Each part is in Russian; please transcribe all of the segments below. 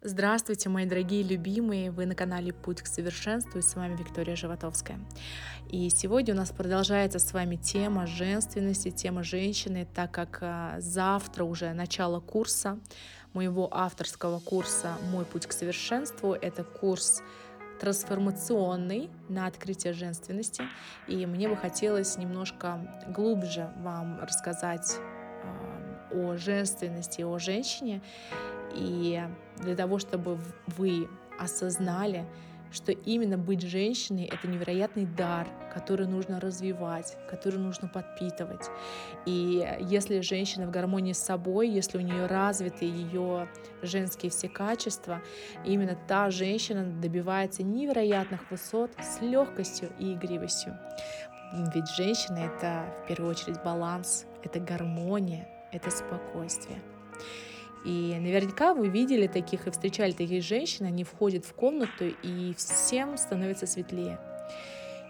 Здравствуйте, мои дорогие любимые! Вы на канале «Путь к совершенству» и с вами Виктория Животовская. И сегодня у нас продолжается с вами тема женственности, тема женщины, так как а, завтра уже начало курса, моего авторского курса «Мой путь к совершенству». Это курс трансформационный на открытие женственности. И мне бы хотелось немножко глубже вам рассказать о женственности, о женщине и для того, чтобы вы осознали, что именно быть женщиной — это невероятный дар, который нужно развивать, который нужно подпитывать. И если женщина в гармонии с собой, если у нее развиты ее женские все качества, именно та женщина добивается невероятных высот с легкостью и игривостью. Ведь женщина — это в первую очередь баланс, это гармония, это спокойствие. И наверняка вы видели таких и встречали таких женщин, они входят в комнату, и всем становится светлее.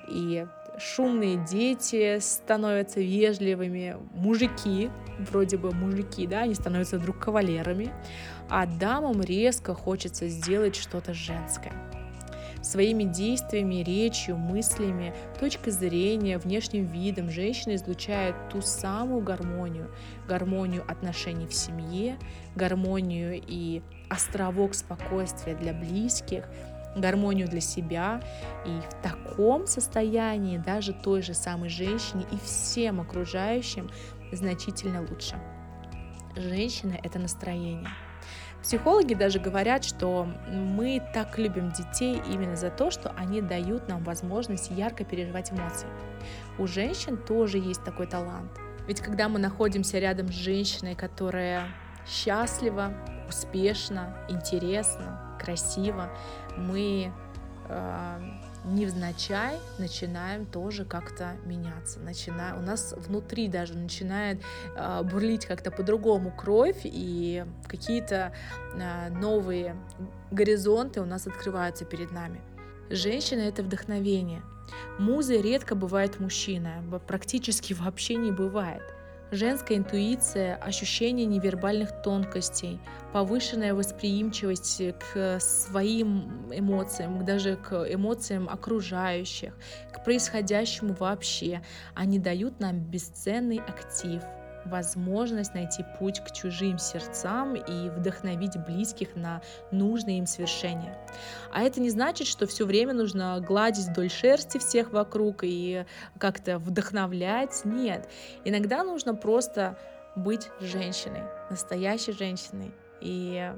И шумные дети становятся вежливыми, мужики, вроде бы мужики, да, они становятся вдруг кавалерами, а дамам резко хочется сделать что-то женское своими действиями, речью, мыслями, точкой зрения, внешним видом женщина излучает ту самую гармонию, гармонию отношений в семье, гармонию и островок спокойствия для близких, гармонию для себя. И в таком состоянии даже той же самой женщине и всем окружающим значительно лучше. Женщина — это настроение — Психологи даже говорят, что мы так любим детей именно за то, что они дают нам возможность ярко переживать эмоции. У женщин тоже есть такой талант. Ведь когда мы находимся рядом с женщиной, которая счастлива, успешна, интересна, красива, мы э, невзначай начинаем тоже как-то меняться. Начина... У нас внутри даже начинает э, бурлить как-то по-другому кровь, и какие-то э, новые горизонты у нас открываются перед нами. Женщина — это вдохновение. Музой редко бывает мужчина, практически вообще не бывает — Женская интуиция, ощущение невербальных тонкостей, повышенная восприимчивость к своим эмоциям, даже к эмоциям окружающих, к происходящему вообще, они дают нам бесценный актив – возможность найти путь к чужим сердцам и вдохновить близких на нужные им свершения. А это не значит, что все время нужно гладить вдоль шерсти всех вокруг и как-то вдохновлять. Нет. Иногда нужно просто быть женщиной, настоящей женщиной. И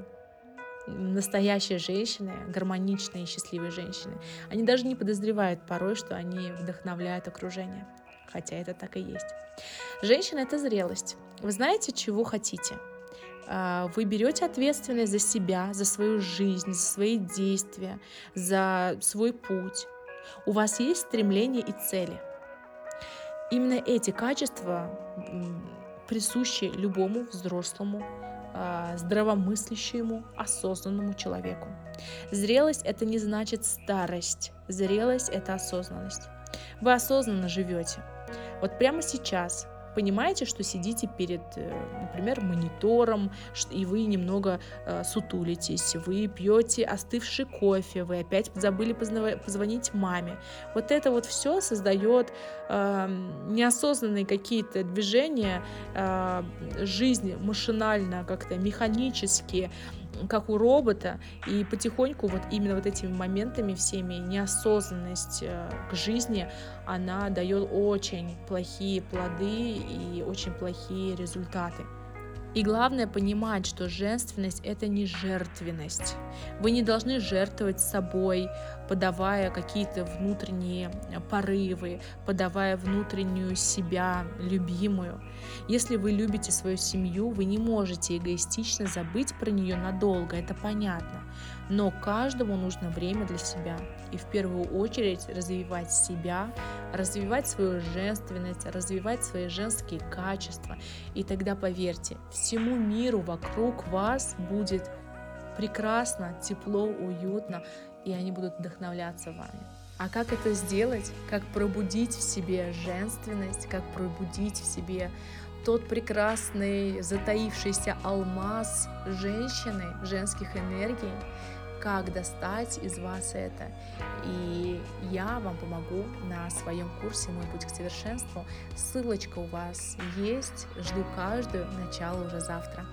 настоящие женщины, гармоничные и счастливые женщины, они даже не подозревают порой, что они вдохновляют окружение хотя это так и есть. Женщина — это зрелость. Вы знаете, чего хотите. А, вы берете ответственность за себя, за свою жизнь, за свои действия, за свой путь. У вас есть стремления и цели. Именно эти качества присущи любому взрослому, а, здравомыслящему, осознанному человеку. Зрелость это не значит старость. Зрелость это осознанность. Вы осознанно живете. Вот прямо сейчас понимаете, что сидите перед, э, например, монитором, и вы немного э, сутулитесь, вы пьете остывший кофе, вы опять забыли позвонить маме. Вот это вот все создает э, неосознанные какие-то движения, э, жизнь машинально, как-то механически, как у робота, и потихоньку вот именно вот этими моментами всеми неосознанность э, к жизни, она дает очень плохие плоды и очень плохие результаты. И главное понимать, что женственность — это не жертвенность. Вы не должны жертвовать собой, подавая какие-то внутренние порывы, подавая внутреннюю себя, любимую. Если вы любите свою семью, вы не можете эгоистично забыть про нее надолго, это понятно. Но каждому нужно время для себя. И в первую очередь развивать себя, развивать свою женственность, развивать свои женские качества. И тогда, поверьте, всему миру вокруг вас будет прекрасно, тепло, уютно, и они будут вдохновляться вами. А как это сделать? Как пробудить в себе женственность, как пробудить в себе тот прекрасный затаившийся алмаз женщины, женских энергий, как достать из вас это. И я вам помогу на своем курсе «Мой путь к совершенству». Ссылочка у вас есть. Жду каждую. Начало уже завтра.